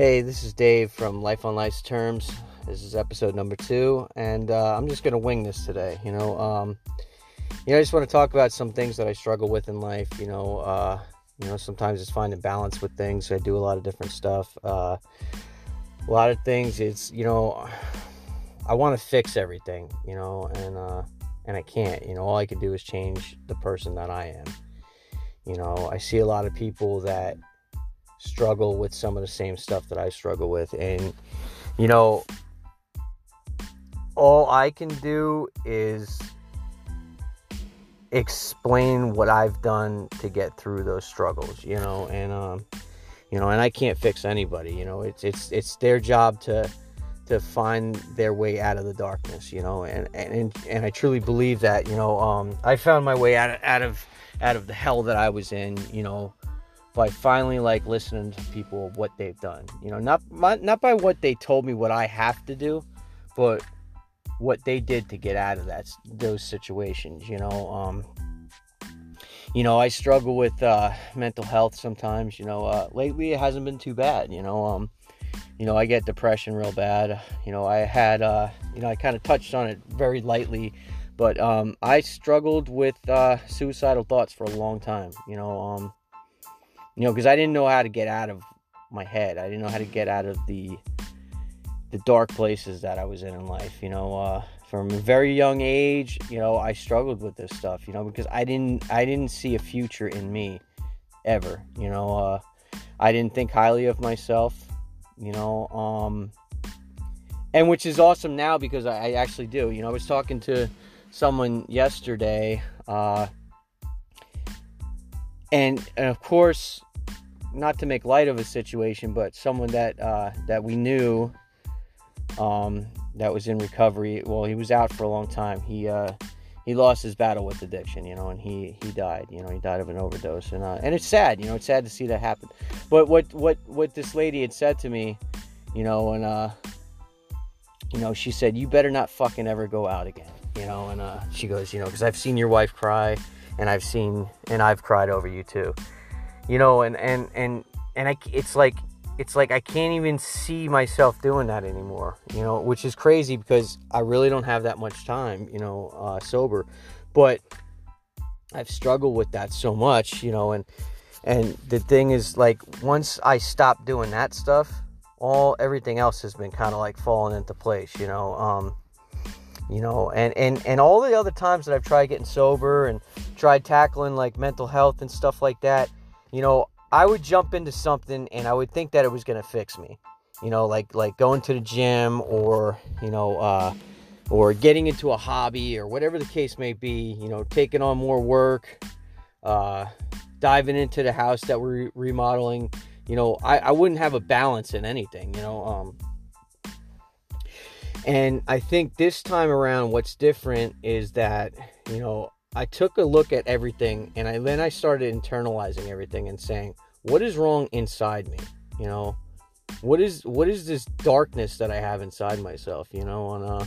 Hey, this is Dave from Life on Life's Terms. This is episode number two, and uh, I'm just gonna wing this today. You know, um, you know, I just want to talk about some things that I struggle with in life. You know, uh, you know, sometimes it's finding balance with things. I do a lot of different stuff. Uh, a lot of things. It's you know, I want to fix everything. You know, and uh, and I can't. You know, all I can do is change the person that I am. You know, I see a lot of people that struggle with some of the same stuff that I struggle with. And, you know, all I can do is explain what I've done to get through those struggles, you know, and, um, you know, and I can't fix anybody, you know, it's, it's, it's their job to, to find their way out of the darkness, you know, and, and, and I truly believe that, you know, um, I found my way out of, out of, out of the hell that I was in, you know, by finally like listening to people what they've done. You know, not not by what they told me what I have to do, but what they did to get out of that those situations. You know, um, you know, I struggle with uh, mental health sometimes. You know, uh, lately it hasn't been too bad. You know, um, you know, I get depression real bad. You know, I had, uh, you know, I kind of touched on it very lightly, but um, I struggled with uh, suicidal thoughts for a long time. You know, um, you know because i didn't know how to get out of my head. I didn't know how to get out of the the dark places that i was in in life you know uh, from a very young age you know i struggled with this stuff you know because i didn't i didn't see a future in me ever you know uh, i didn't think highly of myself you know um and which is awesome now because I, I actually do you know i was talking to someone yesterday uh and, and of course not to make light of a situation, but someone that uh, that we knew um, that was in recovery. Well, he was out for a long time. He uh, he lost his battle with addiction, you know, and he he died. You know, he died of an overdose, and uh, and it's sad. You know, it's sad to see that happen. But what what what this lady had said to me, you know, and uh, you know, she said, "You better not fucking ever go out again." You know, and uh, she goes, you know, because I've seen your wife cry, and I've seen and I've cried over you too you know and and and and I, it's like it's like I can't even see myself doing that anymore, you know, which is crazy because I really don't have that much time, you know, uh, sober. But I've struggled with that so much, you know, and and the thing is, like, once I stop doing that stuff, all everything else has been kind of like falling into place, you know. Um, you know, and and and all the other times that I've tried getting sober and tried tackling like mental health and stuff like that, you know, I would jump into something and I would think that it was going to fix me. You know, like like going to the gym or, you know, uh, or getting into a hobby or whatever the case may be, you know, taking on more work, uh, diving into the house that we're remodeling. You know, I, I wouldn't have a balance in anything, you know. Um, and I think this time around, what's different is that, you know, I took a look at everything and I then I started internalizing everything and saying, what is wrong inside me? You know, what is what is this darkness that I have inside myself? You know, and uh,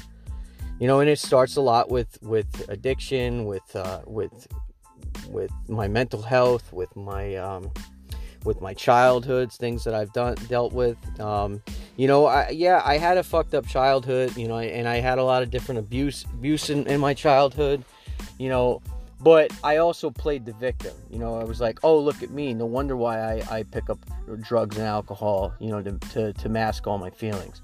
you know, and it starts a lot with with addiction, with uh, with with my mental health, with my um, with my childhoods, things that I've done dealt with. Um, you know, I, yeah, I had a fucked up childhood. You know, and I had a lot of different abuse abuse in, in my childhood you know but I also played the victim. You know, I was like, oh, look at me. No wonder why I, I pick up drugs and alcohol, you know, to, to, to mask all my feelings.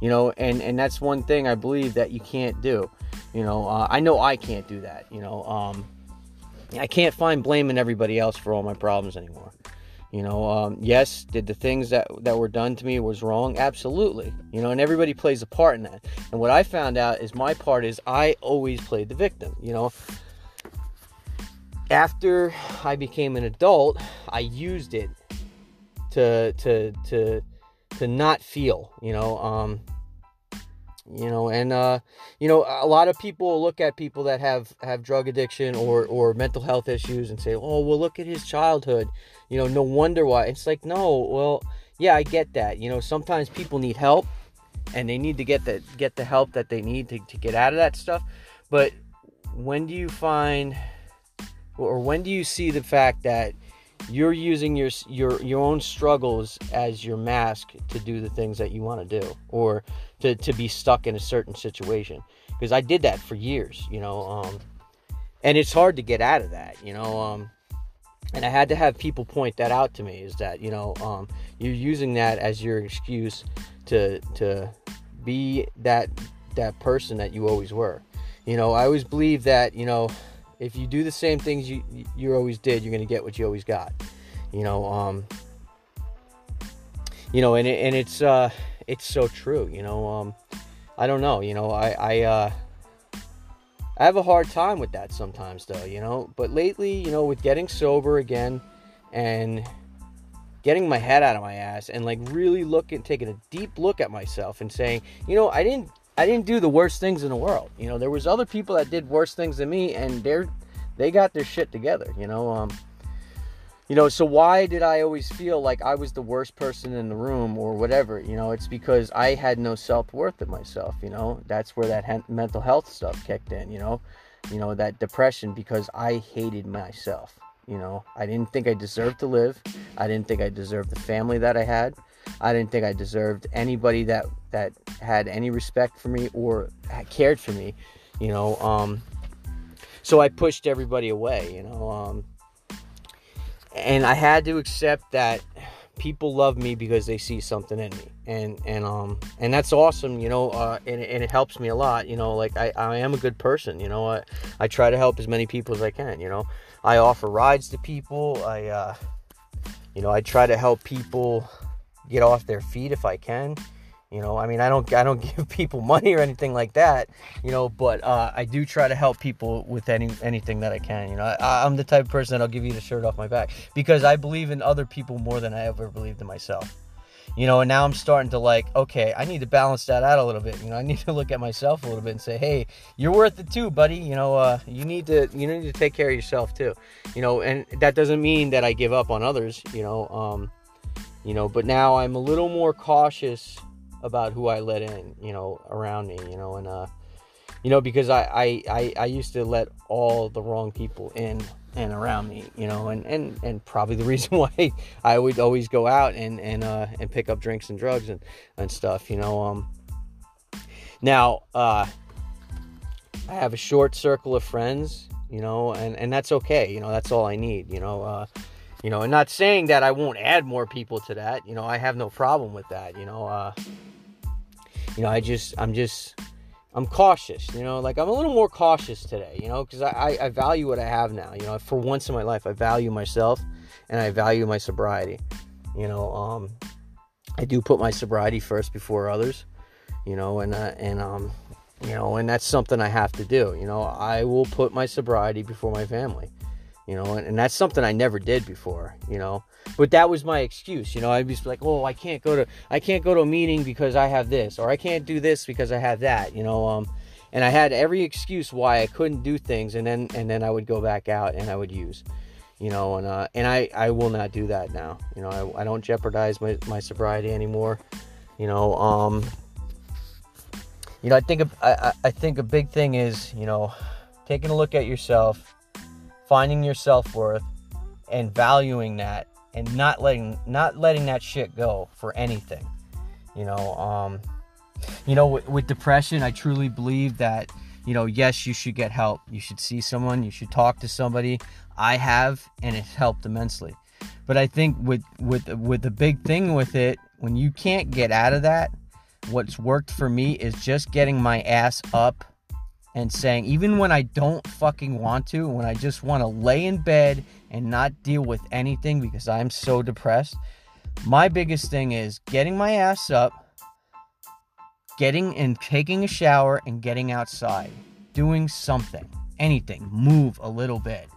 You know, and, and that's one thing I believe that you can't do. You know, uh, I know I can't do that. You know, um, I can't find blaming everybody else for all my problems anymore. You know, um, yes, did the things that that were done to me was wrong? Absolutely. You know, and everybody plays a part in that. And what I found out is my part is I always played the victim. You know, after I became an adult, I used it to to to to not feel. You know, um, you know and uh you know a lot of people look at people that have have drug addiction or or mental health issues and say oh well look at his childhood you know no wonder why. It's like no well yeah i get that. You know sometimes people need help and they need to get the get the help that they need to, to get out of that stuff. But when do you find or when do you see the fact that you're using your your your own struggles as your mask to do the things that you want to do or to, to be stuck in a certain situation? Because I did that for years you know um, and it's hard to get out of that you know um, and I had to have people point that out to me is that you know um, you're using that as your excuse to to be that that person that you always were you know I always believe that you know if you do the same things you you always did, you're gonna get what you always got. You know, um, you know, and it, and it's uh, it's so true. You know, um, I don't know. You know, I I uh, I have a hard time with that sometimes, though. You know, but lately, you know, with getting sober again, and getting my head out of my ass and like really looking taking a deep look at myself and saying you know i didn't I didn't do the worst things in the world. You know, there was other people that did worse things than me, and they're they got their shit together. You know, um, you know. So why did I always feel like I was the worst person in the room or whatever? You know, it's because I had no self worth of myself. You know, that's where that he- mental health stuff kicked in. You know, you know that depression because I hated myself. You know, I didn't think I deserved to live. I didn't think I deserved the family that I had. I didn't think I deserved anybody that that had any respect for me or cared for me, you know. Um, so I pushed everybody away, you know. Um, and I had to accept that people love me because they see something in me, and and um and that's awesome, you know. Uh, and and it helps me a lot, you know. Like I I am a good person, you know. I I try to help as many people as I can, you know. I offer rides to people. I uh, you know I try to help people get off their feet if I can. You know, I mean, I don't, I don't give people money or anything like that. You know, but uh, I do try to help people with any anything that I can. You know, I, I'm the type of person that'll give you the shirt off my back because I believe in other people more than I ever believed in myself. You know, and now I'm starting to like, okay, I need to balance that out a little bit. You know, I need to look at myself a little bit and say, hey, you're worth it too, buddy. You know, uh, you need to, you need to take care of yourself too. You know, and that doesn't mean that I give up on others. You know, um, you know but now i'm a little more cautious about who i let in you know around me you know and uh you know because I, I i i used to let all the wrong people in and around me you know and and and probably the reason why i would always go out and and uh and pick up drinks and drugs and and stuff you know um now uh i have a short circle of friends you know and and that's okay you know that's all i need you know uh you know, and not saying that I won't add more people to that. You know, I have no problem with that. You know, uh, you know, I just, I'm just, I'm cautious. You know, like I'm a little more cautious today. You know, because I, I, value what I have now. You know, for once in my life, I value myself, and I value my sobriety. You know, um, I do put my sobriety first before others. You know, and uh, and um, you know, and that's something I have to do. You know, I will put my sobriety before my family you know, and, and, that's something I never did before, you know. But that was my excuse, you know. I'd be like, "Oh, I can't go to I can't go to a meeting because I have this, or I can't do this because I have that," you know. Um, and I had every excuse why I couldn't do things, and then and then I would go back out and I would use, you know, and uh, and I I will not do that now, you know. I, I don't jeopardize my my sobriety anymore, you know. Um, you know, I think I I think a big thing is you know taking a look at yourself finding your self-worth and valuing that and not letting not letting that shit go for anything you know um you know with, with depression i truly believe that you know yes you should get help. You should see someone. You should talk to somebody. I have and it's helped immensely. But i think with with with the big thing with it when you can't get out of that what's worked for me is just getting my ass up and saying, even when I don't fucking want to, when I just want to lay in bed and not deal with anything because I'm so depressed, my biggest thing is getting my ass up, getting and taking a shower and getting outside, doing something, anything, move a little bit.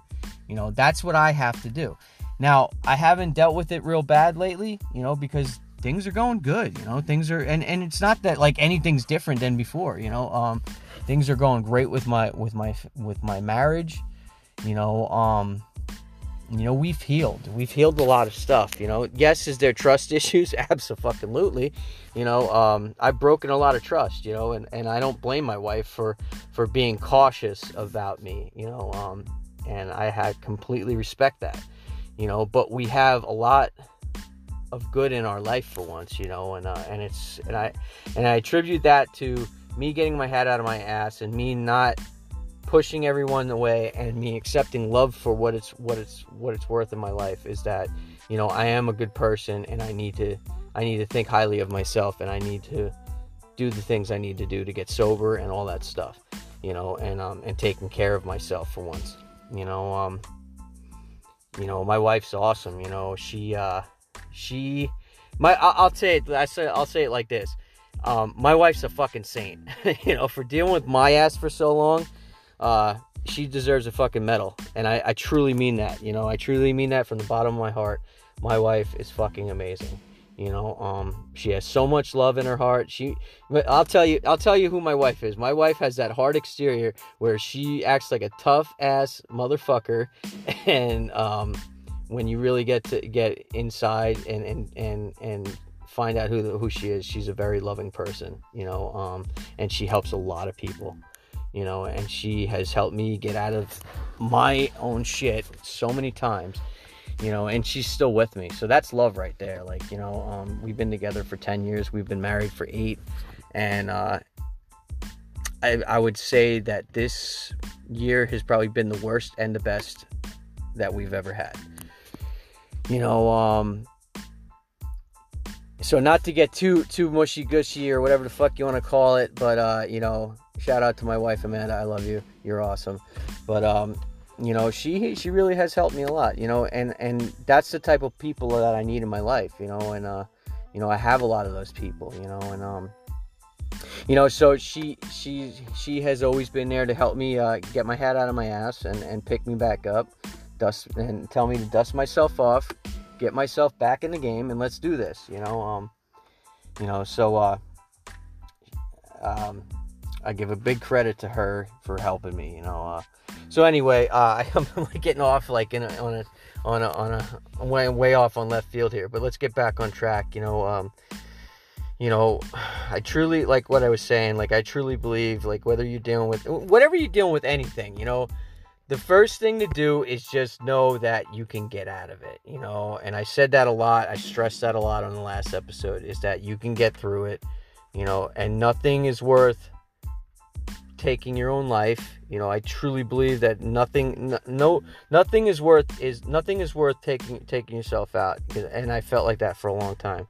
You know, that's what I have to do. Now, I haven't dealt with it real bad lately, you know, because things are going good, you know, things are and and it's not that like anything's different than before, you know. Um things are going great with my with my with my marriage you know um you know we've healed. We've healed a lot of stuff you know. Yes is there trust issues? Absolutely. You know um i've broken a lot of trust you know and and i don't blame my wife for for being cautious about me you know um and i had completely respect that you know, but we have a lot of good in our life for once, you know, and uh, and it's and I and I attribute that to me getting my head out of my ass and me not pushing everyone away and me accepting love for what it's what it's what it's worth in my life is that you know I am a good person and I need to I need to think highly of myself and I need to do the things I need to do to get sober and all that stuff you know and um and taking care of myself for once you know um you know my wife's awesome you know she uh she my I'll say it I say I'll say it like this um my wife's a fucking saint you know for dealing with my ass for so long uh, she deserves a fucking medal. And I, I truly mean that. You know, I truly mean that from the bottom of my heart. My wife is fucking amazing. You know, um, she has so much love in her heart. She, I'll tell you, I'll tell you who my wife is. My wife has that hard exterior where she acts like a tough ass motherfucker, and um, when you really get to get inside and and and and find out who who she is, she's a very loving person. You know, um, and she helps a lot of people you know, and she has helped me get out of my own shit so many times, you know, and she's still with me. So that's love right there. Like, you know, um, we've been together for 10 years, we've been married for eight, and uh, I, I would say that this year has probably been the worst and the best that we've ever had. You know, um, so not to get too too mushy gushy or whatever the fuck you want to call it, but uh, you know, shout out to my wife Amanda. I love you. You're awesome. But um, you know, she she really has helped me a lot. You know, and and that's the type of people that I need in my life. You know, and uh, you know, I have a lot of those people. You know, and um, you know, so she she she has always been there to help me uh, get my head out of my ass and and pick me back up, dust and tell me to dust myself off, get myself back in the game, and let's do this. You know, um, you know, so uh, um I give a big credit to her for helping me. You know. Uh, so anyway, uh, I'm getting off like in a, on a on a on a way way off on left field here. But let's get back on track. You know. Um, you know, I truly like what I was saying. Like I truly believe, like whether you're dealing with whatever you're dealing with, anything. You know, the first thing to do is just know that you can get out of it. You know, and I said that a lot. I stressed that a lot on the last episode. Is that you can get through it. You know, and nothing is worth taking your own life. You know, I truly believe that nothing, no, nothing is worth is nothing is worth taking taking yourself out. And I felt like that for a long time.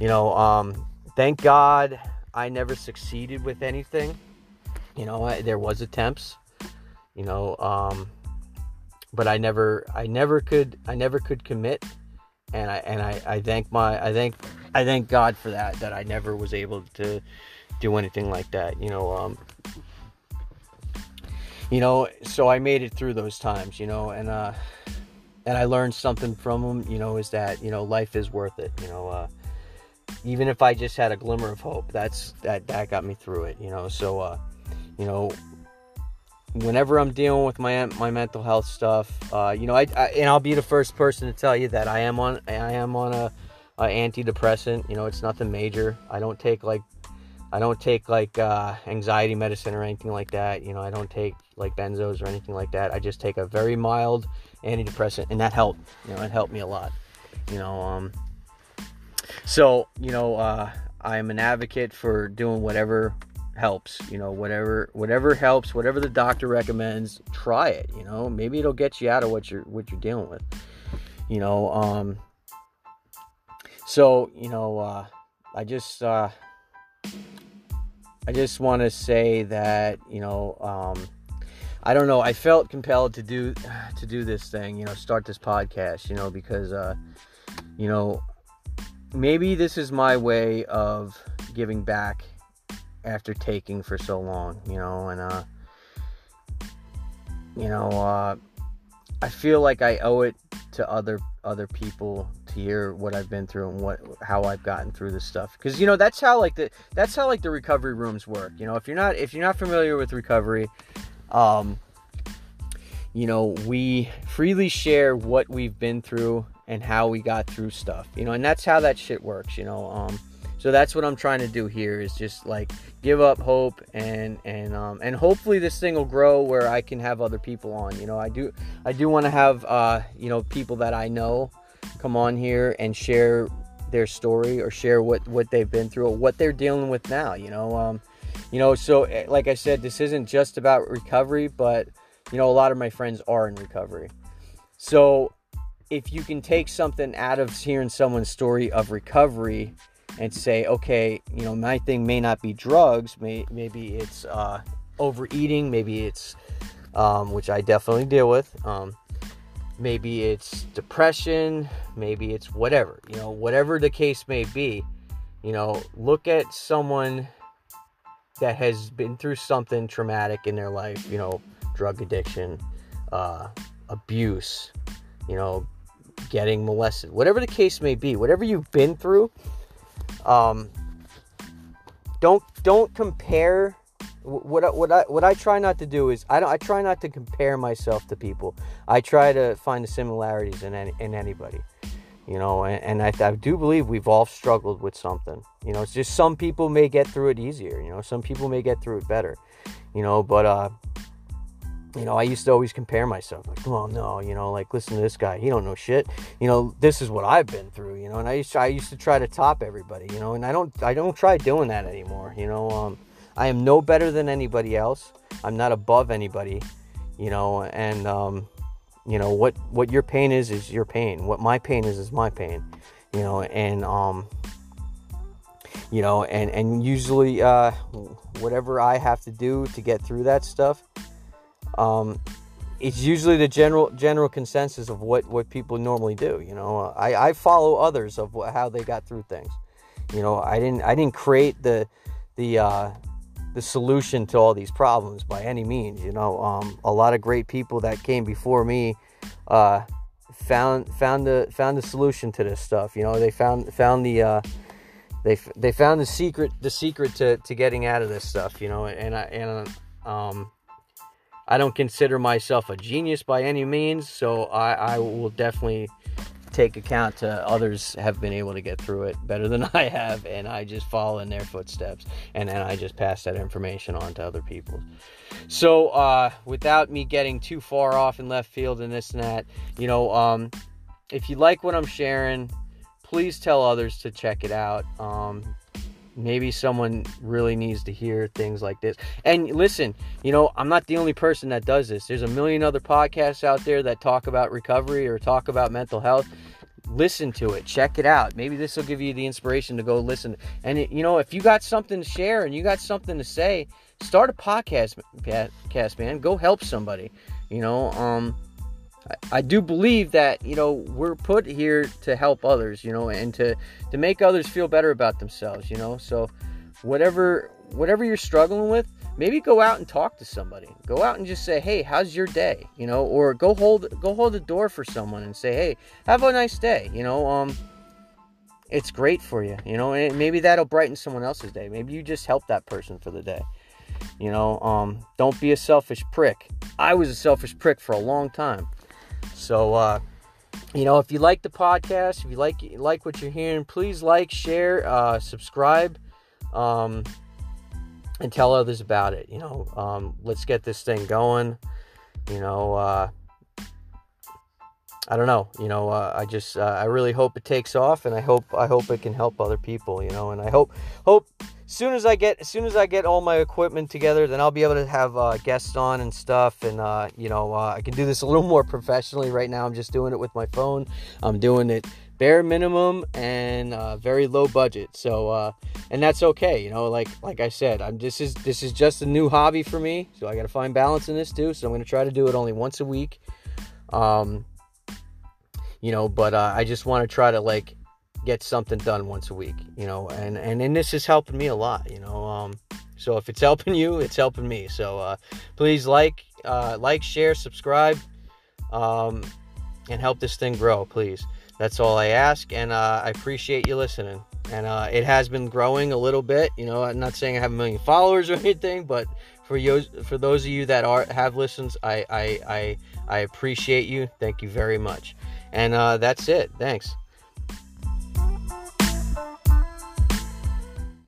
You know, um, thank God I never succeeded with anything. You know, I, there was attempts. You know, um, but I never, I never could, I never could commit. And I and I, I thank my, I thank, I thank God for that. That I never was able to do anything like that. You know, um, you know, so I made it through those times, you know, and uh, and I learned something from them, you know, is that you know life is worth it, you know. Uh, even if I just had a glimmer of hope, that's that that got me through it, you know. So, uh, you know, whenever I'm dealing with my my mental health stuff, uh, you know, I, I, and I'll be the first person to tell you that I am on I am on a, a antidepressant. You know, it's nothing major. I don't take like I don't take like uh, anxiety medicine or anything like that. You know, I don't take like benzos or anything like that. I just take a very mild antidepressant, and that helped. You know, it helped me a lot. You know, um, so you know, uh, I'm an advocate for doing whatever helps. You know, whatever whatever helps, whatever the doctor recommends, try it. You know, maybe it'll get you out of what you're what you're dealing with. You know, um, so you know, uh, I just. Uh, I just want to say that you know um, I don't know I felt compelled to do to do this thing you know start this podcast you know because uh, you know maybe this is my way of giving back after taking for so long you know and uh, you know uh, I feel like I owe it to other other people to hear what I've been through and what how I've gotten through this stuff. Because you know that's how like the that's how like the recovery rooms work. You know if you're not if you're not familiar with recovery um you know we freely share what we've been through and how we got through stuff you know and that's how that shit works you know um So that's what I'm trying to do here is just like give up hope and and um, and hopefully this thing will grow where I can have other people on. You know, I do I do want to have uh, you know people that I know come on here and share their story or share what what they've been through or what they're dealing with now. You know, um, you know. So eh, like I said, this isn't just about recovery, but you know, a lot of my friends are in recovery. So if you can take something out of hearing someone's story of recovery and say, okay, you know, my thing may not be drugs, may, maybe it's uh, overeating, maybe it's, um, which I definitely deal with, um, maybe it's depression, maybe it's whatever, you know, whatever the case may be, you know, look at someone that has been through something traumatic in their life, you know, drug addiction, uh, abuse, you know, getting molested, whatever the case may be, whatever you've been through, um, don't don't compare. What I, what I what I try not to do is I don't I try not to compare myself to people. I try to find the similarities in any, in anybody, you know. And, and I, I do believe we've all struggled with something. You know, it's just some people may get through it easier. You know, some people may get through it better. You know, but uh, you know, I used to always compare myself, like, oh no, you know, like listen to this guy, he don't know shit. You know, this is what I've been through, you know, and I used to, I used to try to top everybody, you know, and I don't I don't try doing that anymore, you know. Um, I am no better than anybody else. I'm not above anybody, you know, and um, you know what what your pain is is your pain. What my pain is is my pain, you know, and um, you know, and and usually uh, whatever I have to do to get through that stuff um, it's usually the general general consensus of what what people normally do. You know, I, I follow others of how they got through things. You know, I didn't I didn't create the the uh, the solution to all these problems by any means. You know, um, a lot of great people that came before me uh, found found the found the solution to this stuff. You know, they found found the uh, they they found the secret the secret to, to getting out of this stuff. You know, and I and um, I don't consider myself a genius by any means, so I, I will definitely take account to others have been able to get through it better than I have, and I just follow in their footsteps, and then I just pass that information on to other people. So, uh, without me getting too far off in left field and this and that, you know, um, if you like what I'm sharing, please tell others to check it out. Um, maybe someone really needs to hear things like this. And listen, you know, I'm not the only person that does this. There's a million other podcasts out there that talk about recovery or talk about mental health. Listen to it, check it out. Maybe this will give you the inspiration to go listen. And it, you know, if you got something to share and you got something to say, start a podcast, podcast man. Go help somebody. You know, um, I, do believe that you know we're put here to help others, you know, and to to make others feel better about themselves, you know. So whatever whatever you're struggling with, maybe go out and talk to somebody. Go out and just say, "Hey, how's your day?" You know, or go hold go hold the door for someone and say, "Hey, have a nice day." You know, um it's great for you, you know, and maybe that'll brighten someone else's day. Maybe you just help that person for the day. You know, um don't be a selfish prick. I was a selfish prick for a long time. So, uh, you know, if you like the podcast, if you like like what you're hearing, please like, share, uh, subscribe, um, and tell others about it. You know, um, let's get this thing going. You know, uh, I don't know. You know, uh, I just uh, I really hope it takes off, and I hope I hope it can help other people. You know, and I hope hope soon as I get as soon as I get all my equipment together, then I'll be able to have uh, guests on and stuff, and uh, you know uh, I can do this a little more professionally. Right now, I'm just doing it with my phone. I'm doing it bare minimum and uh, very low budget. So uh, and that's okay. You know, like like I said, I'm this is this is just a new hobby for me. So I got to find balance in this too. So I'm to try to do it only once a week. Um, you know, but uh, I just want to try to like get something done once a week, you know, and, and, and this is helping me a lot, you know. Um, so if it's helping you, it's helping me. So uh, please like, uh, like, share, subscribe, um, and help this thing grow, please. That's all I ask, and uh, I appreciate you listening. And uh, it has been growing a little bit. You know, I'm not saying I have a million followers or anything, but for you, for those of you that are have listens, I I I, I appreciate you. Thank you very much. And uh, that's it. Thanks.